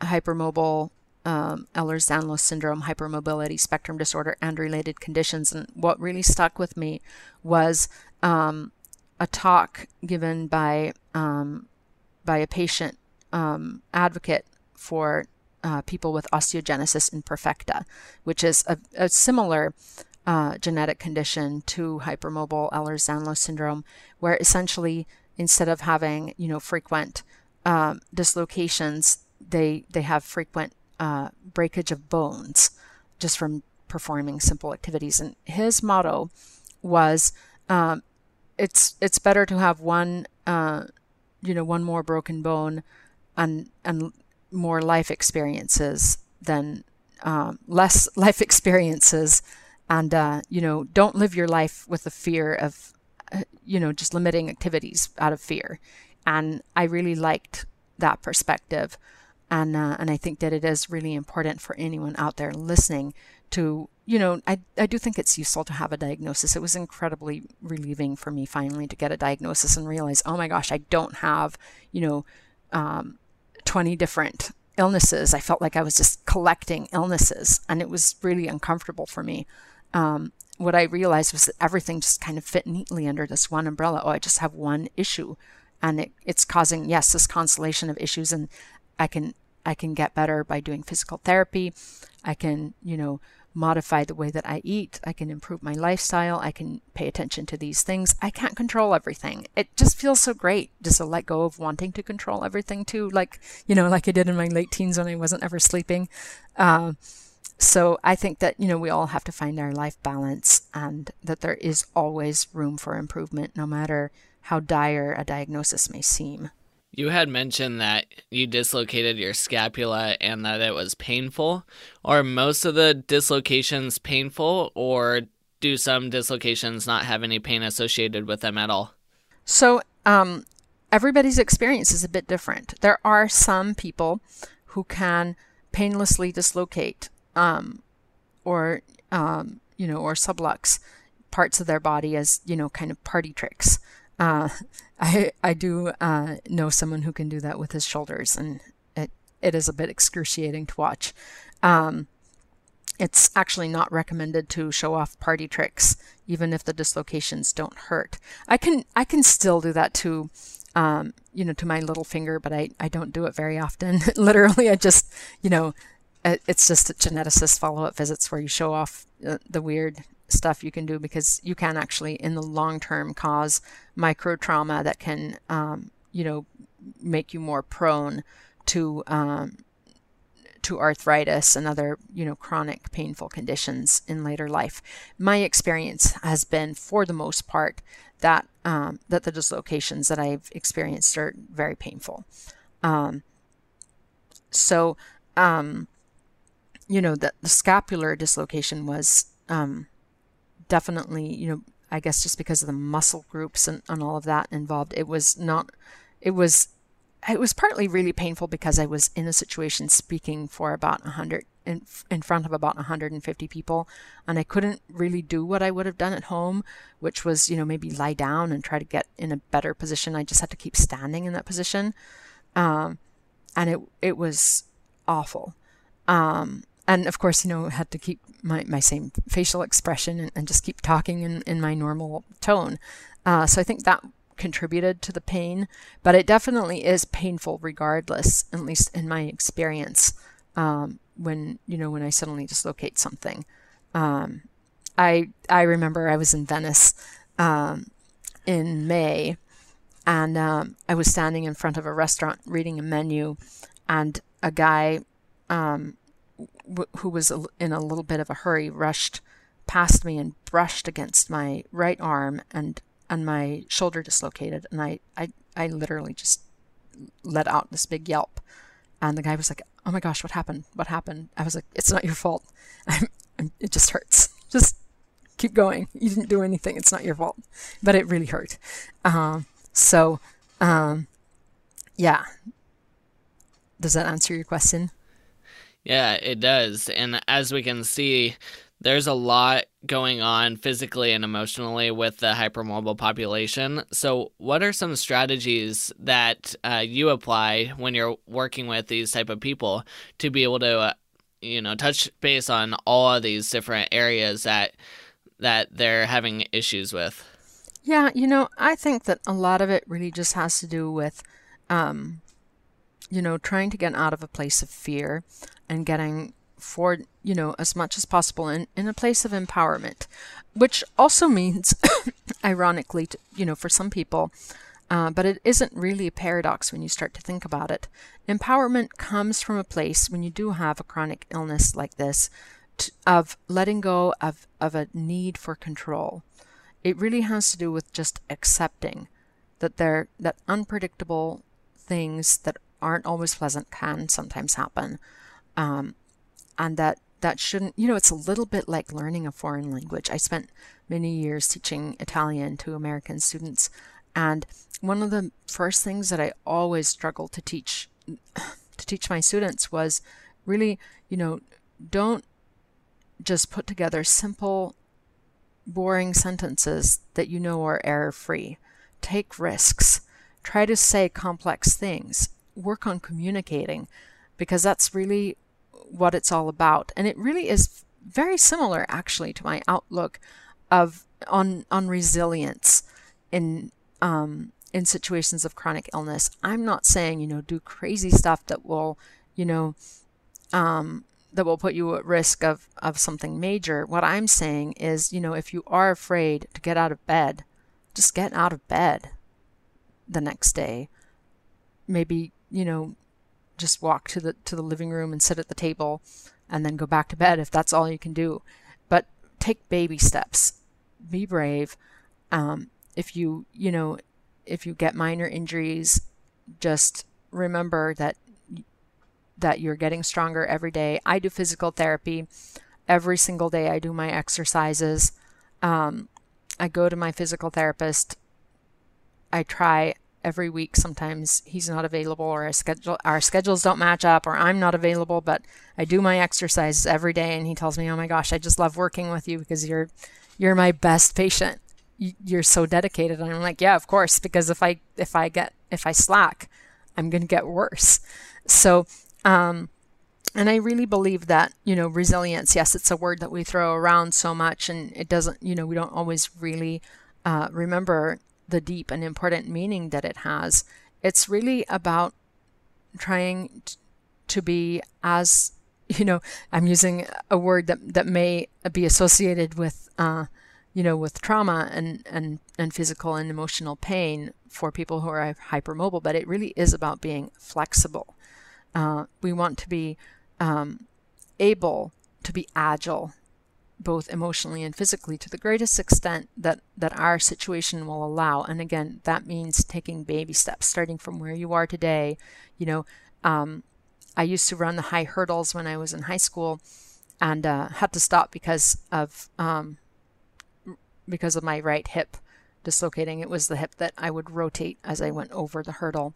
hypermobile um, Ehlers-Danlos syndrome, hypermobility spectrum disorder, and related conditions. And what really stuck with me was um, a talk given by um, by a patient um, advocate for uh, people with osteogenesis imperfecta, which is a, a similar uh, genetic condition to hypermobile Ehlers-Danlos syndrome, where essentially instead of having you know frequent um, dislocations, they they have frequent uh, breakage of bones just from performing simple activities. And his motto was, um, "It's it's better to have one uh, you know one more broken bone and and more life experiences than um, less life experiences." and uh, you know don't live your life with the fear of uh, you know just limiting activities out of fear and i really liked that perspective and uh, and i think that it is really important for anyone out there listening to you know I, I do think it's useful to have a diagnosis. It was incredibly relieving for me finally to get a diagnosis and realize oh my gosh i don't have you know um, 20 different illnesses. I felt like i was just collecting illnesses and it was really uncomfortable for me. Um, what I realized was that everything just kind of fit neatly under this one umbrella. Oh, I just have one issue, and it, it's causing yes this constellation of issues, and I can I can get better by doing physical therapy. I can you know modify the way that I eat. I can improve my lifestyle. I can pay attention to these things. I can't control everything. It just feels so great just to let go of wanting to control everything too, like you know, like I did in my late teens when I wasn't ever sleeping. Uh, so I think that, you know, we all have to find our life balance and that there is always room for improvement, no matter how dire a diagnosis may seem. You had mentioned that you dislocated your scapula and that it was painful. Are most of the dislocations painful, or do some dislocations not have any pain associated with them at all? So, um, everybody's experience is a bit different. There are some people who can painlessly dislocate um, or, um, you know, or sublux parts of their body as, you know, kind of party tricks. Uh, I I do uh, know someone who can do that with his shoulders, and it it is a bit excruciating to watch. Um, it's actually not recommended to show off party tricks, even if the dislocations don't hurt. I can I can still do that to, um, you know, to my little finger, but I, I don't do it very often. Literally, I just, you know, it's just geneticist follow up visits where you show off uh, the weird stuff you can do because you can actually, in the long term, cause micro trauma that can, um, you know, make you more prone to um, to arthritis and other, you know, chronic painful conditions in later life. My experience has been, for the most part, that um, that the dislocations that I've experienced are very painful. Um, so, um, you know, that the scapular dislocation was um, definitely, you know, I guess just because of the muscle groups and, and all of that involved, it was not, it was, it was partly really painful because I was in a situation speaking for about a 100 in, in front of about 150 people and I couldn't really do what I would have done at home, which was, you know, maybe lie down and try to get in a better position. I just had to keep standing in that position. Um, and it, it was awful. Um, and of course, you know, had to keep my, my same facial expression and, and just keep talking in, in my normal tone. Uh, so I think that contributed to the pain, but it definitely is painful regardless, at least in my experience. Um, when you know when I suddenly dislocate something, um, I I remember I was in Venice um, in May, and um, I was standing in front of a restaurant reading a menu, and a guy um, who was in a little bit of a hurry, rushed past me and brushed against my right arm and and my shoulder dislocated. And I, I, I literally just let out this big yelp. And the guy was like, "Oh my gosh, what happened? What happened?" I was like, "It's not your fault. I'm, I'm, it just hurts. Just keep going. You didn't do anything. It's not your fault." But it really hurt. Um, so, um, yeah. Does that answer your question? Yeah, it does. And as we can see, there's a lot going on physically and emotionally with the hypermobile population. So, what are some strategies that uh, you apply when you're working with these type of people to be able to, uh, you know, touch base on all of these different areas that that they're having issues with? Yeah, you know, I think that a lot of it really just has to do with um, you know, trying to get out of a place of fear and getting for, you know, as much as possible in, in a place of empowerment, which also means, ironically, to, you know, for some people, uh, but it isn't really a paradox when you start to think about it. Empowerment comes from a place when you do have a chronic illness like this to, of letting go of, of a need for control. It really has to do with just accepting that there that unpredictable things that aren't always pleasant can sometimes happen. Um, and that that shouldn't, you know, it's a little bit like learning a foreign language. I spent many years teaching Italian to American students, and one of the first things that I always struggled to teach to teach my students was really, you know, don't just put together simple, boring sentences that you know are error free. Take risks. Try to say complex things work on communicating because that's really what it's all about. And it really is very similar actually to my outlook of on on resilience in um, in situations of chronic illness. I'm not saying, you know, do crazy stuff that will, you know, um, that will put you at risk of, of something major. What I'm saying is, you know, if you are afraid to get out of bed, just get out of bed the next day. Maybe you know, just walk to the to the living room and sit at the table and then go back to bed if that's all you can do. But take baby steps. Be brave. Um, if you you know if you get minor injuries, just remember that that you're getting stronger every day. I do physical therapy every single day. I do my exercises. Um, I go to my physical therapist. I try every week. Sometimes he's not available, or our schedule our schedules don't match up, or I'm not available. But I do my exercises every day, and he tells me, "Oh my gosh, I just love working with you because you're you're my best patient. You're so dedicated." And I'm like, "Yeah, of course, because if I if I get if I slack, I'm gonna get worse." So um, and I really believe that, you know, resilience, yes, it's a word that we throw around so much and it doesn't, you know, we don't always really uh, remember the deep and important meaning that it has. It's really about trying to be as, you know, I'm using a word that, that may be associated with, uh, you know, with trauma and, and, and physical and emotional pain for people who are hypermobile, but it really is about being flexible. Uh, we want to be um, able to be agile, both emotionally and physically, to the greatest extent that, that our situation will allow. And again, that means taking baby steps, starting from where you are today. You know, um, I used to run the high hurdles when I was in high school and uh, had to stop because of um, because of my right hip dislocating. It was the hip that I would rotate as I went over the hurdle,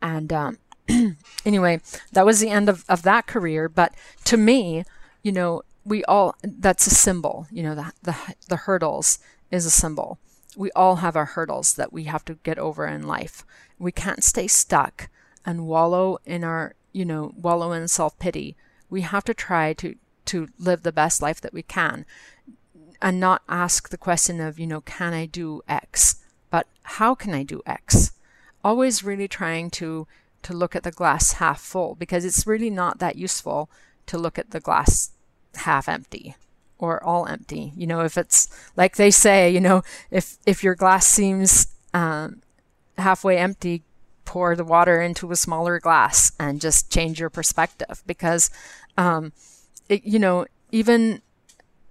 and um, anyway, that was the end of, of that career. But to me, you know, we all, that's a symbol, you know, the, the, the hurdles is a symbol. We all have our hurdles that we have to get over in life. We can't stay stuck and wallow in our, you know, wallow in self pity. We have to try to, to live the best life that we can and not ask the question of, you know, can I do X? But how can I do X? Always really trying to to look at the glass half full because it's really not that useful to look at the glass half empty or all empty. You know, if it's like they say, you know, if if your glass seems um, halfway empty, pour the water into a smaller glass and just change your perspective because, um, it, you know, even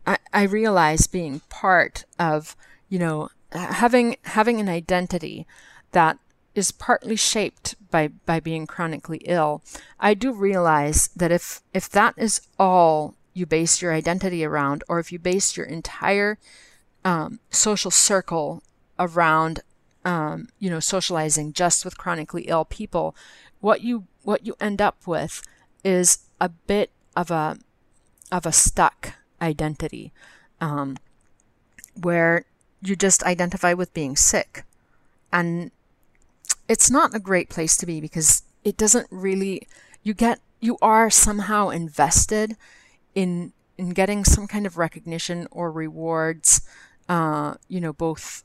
I, I realize being part of, you know, having having an identity that is partly shaped by, by being chronically ill, I do realize that if, if that is all you base your identity around, or if you base your entire um, social circle around, um, you know, socializing just with chronically ill people, what you what you end up with is a bit of a of a stuck identity, um, where you just identify with being sick, and it's not a great place to be because it doesn't really you get you are somehow invested in in getting some kind of recognition or rewards uh, you know both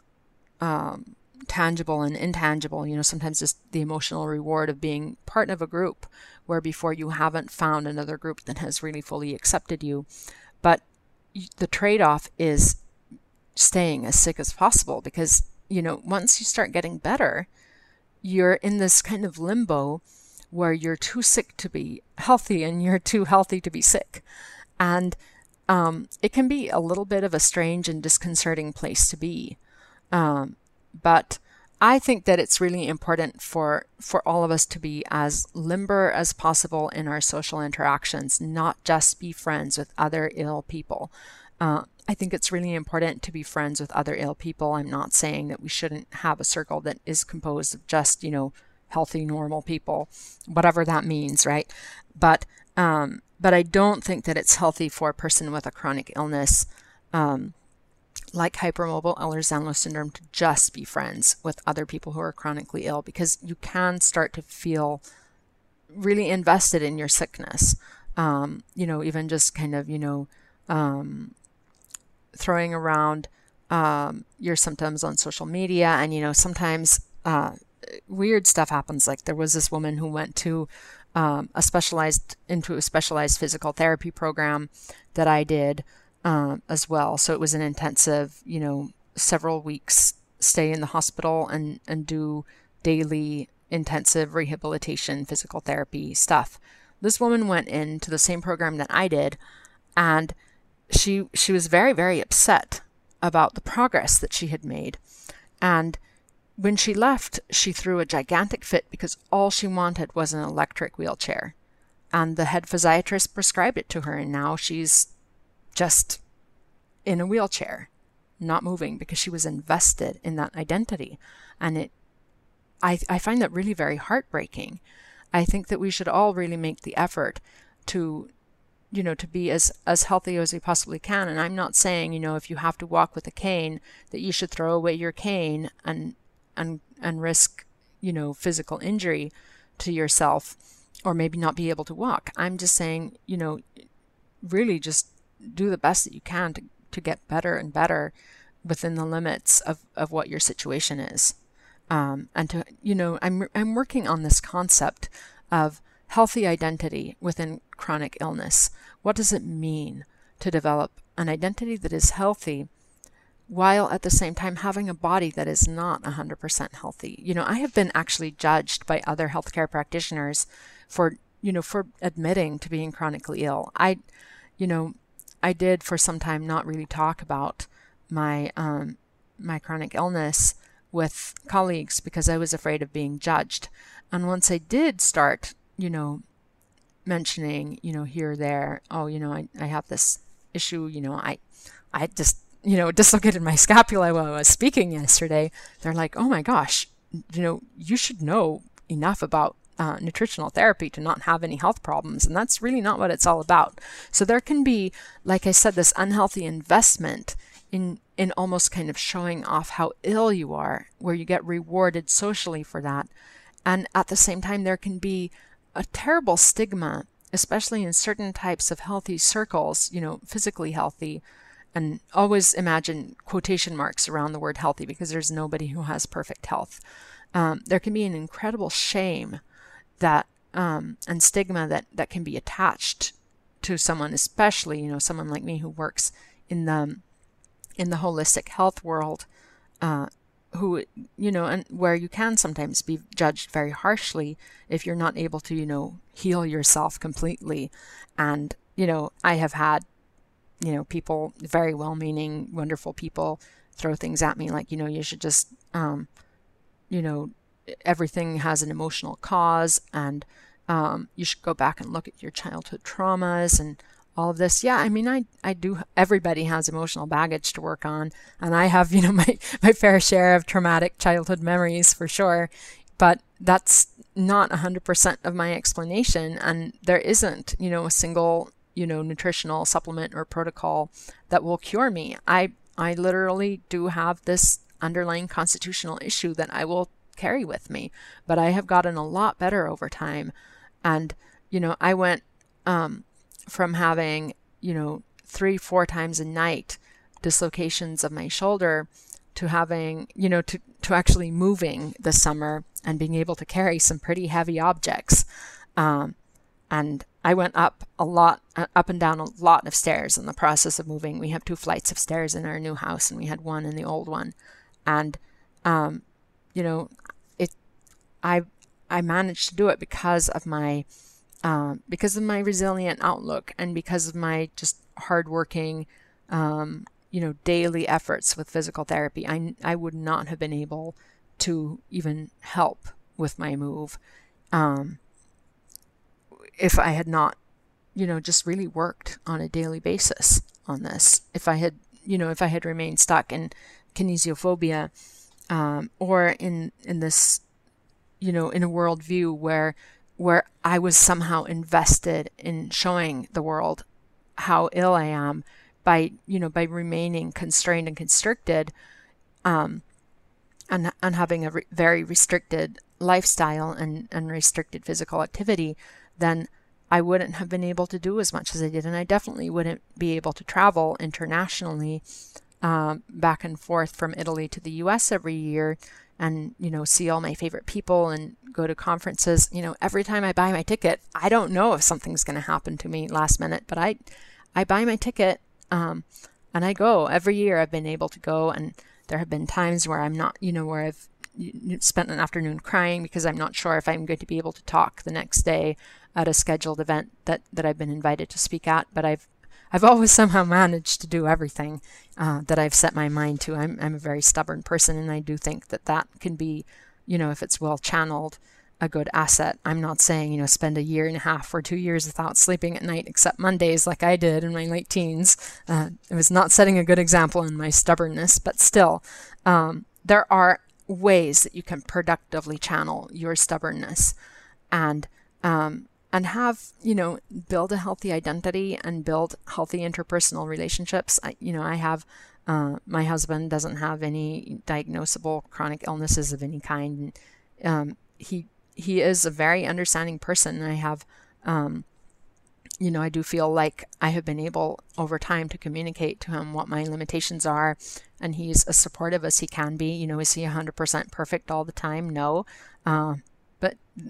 um, tangible and intangible you know sometimes just the emotional reward of being part of a group where before you haven't found another group that has really fully accepted you but the trade-off is staying as sick as possible because you know once you start getting better you're in this kind of limbo where you're too sick to be healthy and you're too healthy to be sick. And um, it can be a little bit of a strange and disconcerting place to be. Um, but I think that it's really important for, for all of us to be as limber as possible in our social interactions, not just be friends with other ill people. Uh, I think it's really important to be friends with other ill people. I'm not saying that we shouldn't have a circle that is composed of just, you know, healthy, normal people, whatever that means, right? But um, but I don't think that it's healthy for a person with a chronic illness um, like hypermobile Ehlers-Danlos syndrome to just be friends with other people who are chronically ill because you can start to feel really invested in your sickness. Um, you know, even just kind of, you know, um, throwing around um, your symptoms on social media, and you know sometimes uh, weird stuff happens. Like there was this woman who went to um, a specialized into a specialized physical therapy program that I did um, as well. So it was an intensive, you know, several weeks stay in the hospital and and do daily intensive rehabilitation physical therapy stuff. This woman went into the same program that I did, and she she was very very upset about the progress that she had made and when she left, she threw a gigantic fit because all she wanted was an electric wheelchair. And the head physiatrist prescribed it to her, and now she's just in a wheelchair, not moving because she was invested in that identity. And it I, I find that really very heartbreaking. I think that we should all really make the effort to you know to be as as healthy as we possibly can and i'm not saying you know if you have to walk with a cane that you should throw away your cane and and and risk you know physical injury to yourself or maybe not be able to walk i'm just saying you know really just do the best that you can to, to get better and better within the limits of, of what your situation is um, and to you know I'm I'm working on this concept of healthy identity within chronic illness. What does it mean to develop an identity that is healthy while at the same time having a body that is not 100% healthy? You know, I have been actually judged by other healthcare practitioners for, you know, for admitting to being chronically ill. I, you know, I did for some time not really talk about my um, my chronic illness with colleagues because I was afraid of being judged. And once I did start, you know, mentioning, you know, here or there, oh, you know, I, I have this issue, you know, I I just, you know, dislocated my scapula while I was speaking yesterday. They're like, oh my gosh, you know, you should know enough about uh, nutritional therapy to not have any health problems. And that's really not what it's all about. So there can be, like I said, this unhealthy investment in in almost kind of showing off how ill you are, where you get rewarded socially for that. And at the same time, there can be a terrible stigma, especially in certain types of healthy circles, you know, physically healthy. And always imagine quotation marks around the word healthy because there's nobody who has perfect health. Um, there can be an incredible shame that um, and stigma that, that can be attached to someone, especially, you know, someone like me who works in the in the holistic health world, uh, who, you know, and where you can sometimes be judged very harshly if you're not able to, you know, heal yourself completely. And, you know, I have had, you know, people, very well meaning, wonderful people, throw things at me like, you know, you should just, um, you know, everything has an emotional cause and um, you should go back and look at your childhood traumas and all of this. Yeah, I mean, I, I do, everybody has emotional baggage to work on. And I have, you know, my, my fair share of traumatic childhood memories for sure. But that's not 100% of my explanation. And there isn't, you know, a single, you know, nutritional supplement or protocol that will cure me. I, I literally do have this underlying constitutional issue that I will carry with me. But I have gotten a lot better over time. And, you know, I went, um, from having, you know, three, four times a night dislocations of my shoulder to having, you know, to, to actually moving this summer and being able to carry some pretty heavy objects. Um, and I went up a lot, uh, up and down a lot of stairs in the process of moving. We have two flights of stairs in our new house, and we had one in the old one. And, um, you know, it, I, I managed to do it because of my um, because of my resilient outlook and because of my just hardworking, um, you know, daily efforts with physical therapy, I, I would not have been able to even help with my move um, if I had not, you know, just really worked on a daily basis on this. If I had, you know, if I had remained stuck in kinesiophobia um, or in in this, you know, in a worldview where where I was somehow invested in showing the world how ill I am by, you know, by remaining constrained and constricted, um, and, and having a re- very restricted lifestyle and, and restricted physical activity, then I wouldn't have been able to do as much as I did. And I definitely wouldn't be able to travel internationally um, back and forth from Italy to the US every year and you know see all my favorite people and go to conferences. You know every time i buy my ticket i don't know if something's going to happen to me last minute but i i buy my ticket um, and i go. Every year i've been able to go and there have been times where i'm not you know where i've spent an afternoon crying because i'm not sure if i'm going to be able to talk the next day at a scheduled event that that i've been invited to speak at but i've I've always somehow managed to do everything uh, that I've set my mind to. I'm, I'm a very stubborn person, and I do think that that can be, you know, if it's well channeled, a good asset. I'm not saying, you know, spend a year and a half or two years without sleeping at night, except Mondays, like I did in my late teens. Uh, it was not setting a good example in my stubbornness, but still, um, there are ways that you can productively channel your stubbornness and um, and have you know build a healthy identity and build healthy interpersonal relationships. I, you know i have uh, my husband doesn't have any diagnosable chronic illnesses of any kind. Um, he he is a very understanding person. I have um, you know i do feel like i have been able over time to communicate to him what my limitations are. And he's as supportive as he can be. You know is he 100% perfect all the time? No. Uh,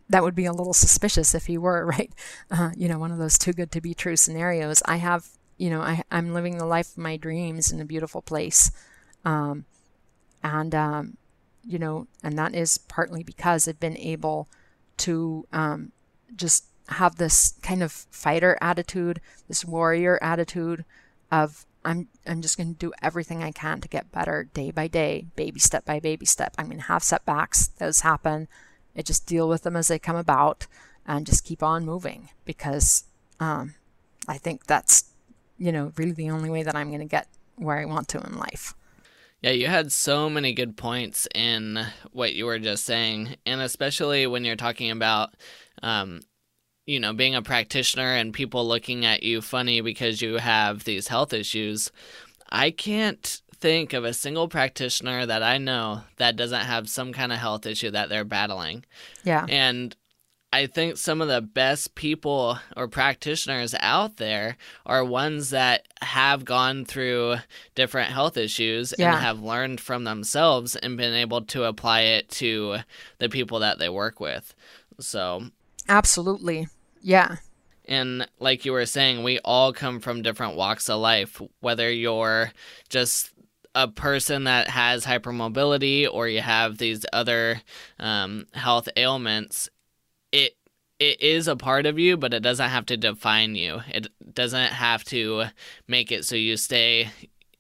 that would be a little suspicious if he were, right? Uh, you know, one of those too good to be true scenarios. I have, you know, I, I'm living the life of my dreams in a beautiful place. Um, and, um, you know, and that is partly because I've been able to um, just have this kind of fighter attitude, this warrior attitude of I'm I'm just going to do everything I can to get better day by day, baby step by baby step. I'm going to have setbacks. Those happen. I just deal with them as they come about and just keep on moving because um, I think that's, you know, really the only way that I'm going to get where I want to in life. Yeah, you had so many good points in what you were just saying, and especially when you're talking about, um, you know, being a practitioner and people looking at you funny because you have these health issues. I can't think of a single practitioner that I know that doesn't have some kind of health issue that they're battling. Yeah. And I think some of the best people or practitioners out there are ones that have gone through different health issues Yeah. and have learned from themselves and been able to apply it to the people that they work with. So, Absolutely. Yeah. and like you were saying, we all come from different walks of life, whether you're just a person that has hypermobility or you have these other um, health ailments. It it is a part of you, but it doesn't have to define you. It doesn't have to make it so you stay,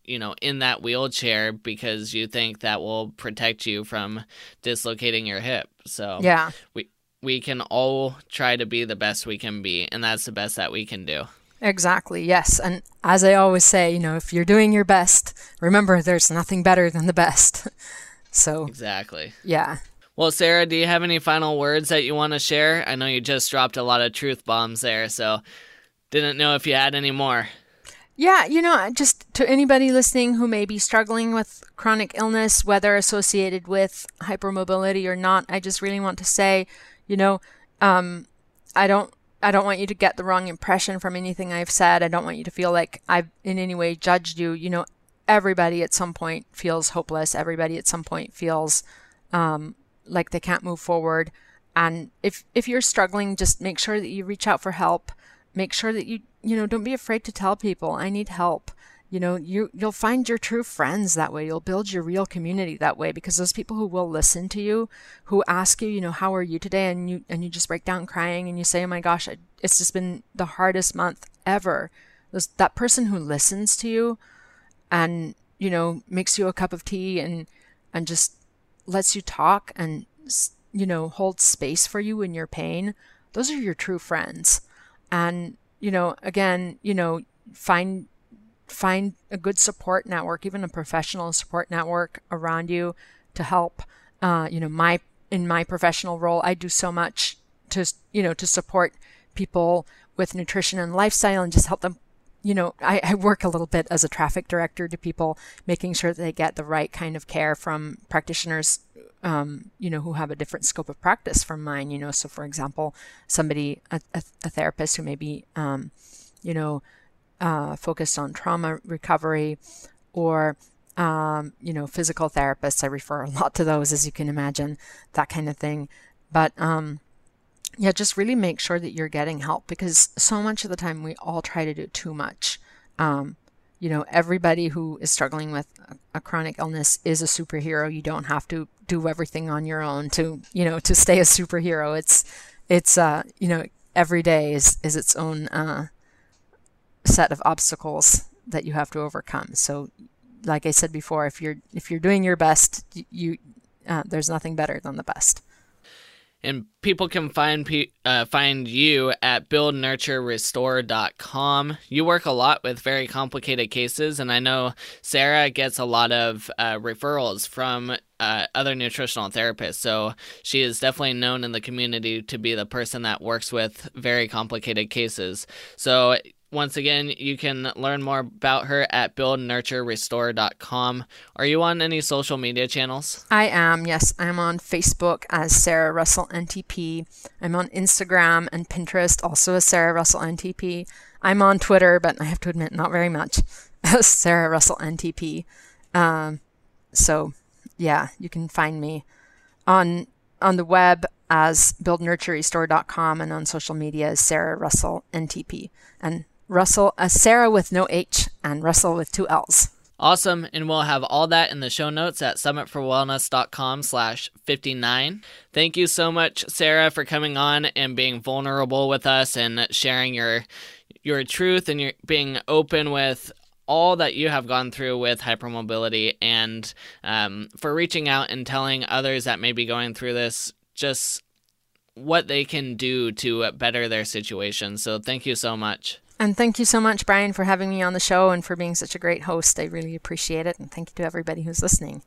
you know, in that wheelchair because you think that will protect you from dislocating your hip. So Yeah. we we can all try to be the best we can be, and that's the best that we can do. Exactly. Yes. And as I always say, you know, if you're doing your best, remember there's nothing better than the best. so, Exactly. yeah. Well, Sarah, do you have any final words that you want to share? I know you just dropped a lot of truth bombs there, so didn't know if you had any more. Yeah, you know, just to anybody listening who may be struggling with chronic illness, whether associated with hypermobility or not, I just really want to say, you know, um, I don't, I don't want you to get the wrong impression from anything I've said. I don't want you to feel like I've in any way judged you. You know, everybody at some point feels hopeless. Everybody at some point feels um, like they can't move forward. And if if you're struggling, just make sure that you reach out for help. Make sure that you you know don't be afraid to tell people I need help. You know you you'll find your true friends that way. You'll build your real community that way because those people who will listen to you, who ask you, you know, how are you today, and you and you just break down crying and you say, oh my gosh, it's just been the hardest month ever. Those, that person who listens to you and you know makes you a cup of tea and and just lets you talk and you know holds space for you in your pain those are your true friends and you know again you know find find a good support network even a professional support network around you to help uh, you know my in my professional role i do so much to you know to support people with nutrition and lifestyle and just help them you know, I, I work a little bit as a traffic director to people, making sure that they get the right kind of care from practitioners, um, you know, who have a different scope of practice from mine. You know, so for example, somebody, a, a, a therapist who may be, um, you know, uh, focused on trauma recovery, or um, you know, physical therapists. I refer a lot to those, as you can imagine, that kind of thing. But um, yeah, just really make sure that you're getting help because so much of the time we all try to do too much. Um, you know, everybody who is struggling with a, chronic illness is a superhero. You don't have to do everything on your own to, you know, to stay a superhero. It's, it's, uh, you know, every day is, is its own, uh, set of obstacles that you have to overcome. So, like I said before, if you're if you're doing your best, you uh, there's nothing better than the best. And people can find uh, find you at buildnurturerestore.com. You work a lot with very complicated cases, and I know Sarah gets a lot of uh, referrals from uh, other nutritional therapists. So she is definitely known in the community to be the person that works with very complicated cases. So once again, you can learn more about her at buildnurturerestore.com. Are you on any social media channels? I am, yes. I'm on Facebook as Sarah Russell NTP. I'm on Instagram and Pinterest, also as Sarah Russell NTP. I'm on Twitter, but I have to admit, not very much, as Sarah Russell NTP. Um, so, yeah, you can find me on on the web as buildnurturerestore.com and on social media as Sarah Russell NTP. And Russell, uh, Sarah with no H, and Russell with two L's. Awesome, and we'll have all that in the show notes at summitforwellness.com slash 59. Thank you so much, Sarah, for coming on and being vulnerable with us and sharing your your truth and your being open with all that you have gone through with hypermobility and um, for reaching out and telling others that may be going through this just what they can do to better their situation. So thank you so much. And thank you so much, Brian, for having me on the show and for being such a great host. I really appreciate it. And thank you to everybody who's listening.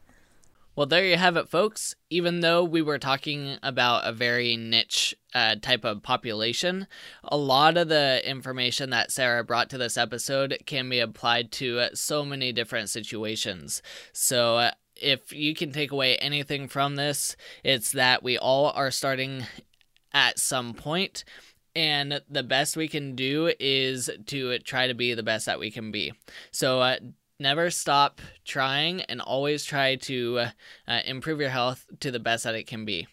Well, there you have it, folks. Even though we were talking about a very niche uh, type of population, a lot of the information that Sarah brought to this episode can be applied to so many different situations. So, uh, if you can take away anything from this, it's that we all are starting at some point and the best we can do is to try to be the best that we can be. So uh, never stop trying and always try to uh, improve your health to the best that it can be.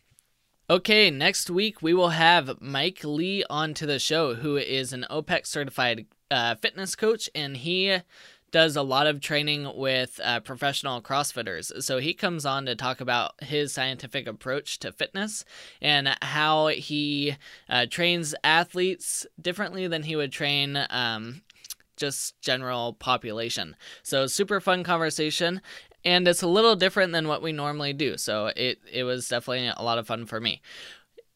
Okay, next week we will have Mike Lee onto the show, who is an OPEX certified uh, fitness coach, and he does a lot of training with uh, professional CrossFitters. So he comes on to talk about his scientific approach to fitness and how he uh, trains athletes differently than he would train um, just general population. So super fun conversation. And it's a little different than what we normally do. So it, it was definitely a lot of fun for me.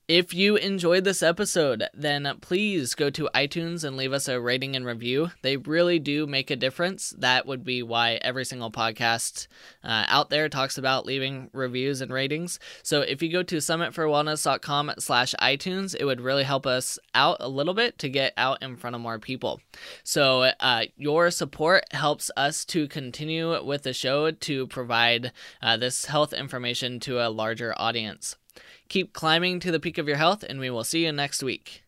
If you enjoyed this episode, then please go to iTunes and leave us a rating and review. They really do make a difference. That would be why every single podcast uh, out there talks about leaving reviews and ratings. So if you go to summitforwellness.com slash iTunes, it would really help us out a little bit to get out in front of more people. So uh, your support helps us to continue with the show to provide uh, this health information to a larger audience. Keep climbing to the peak of your health, and we will see you next week.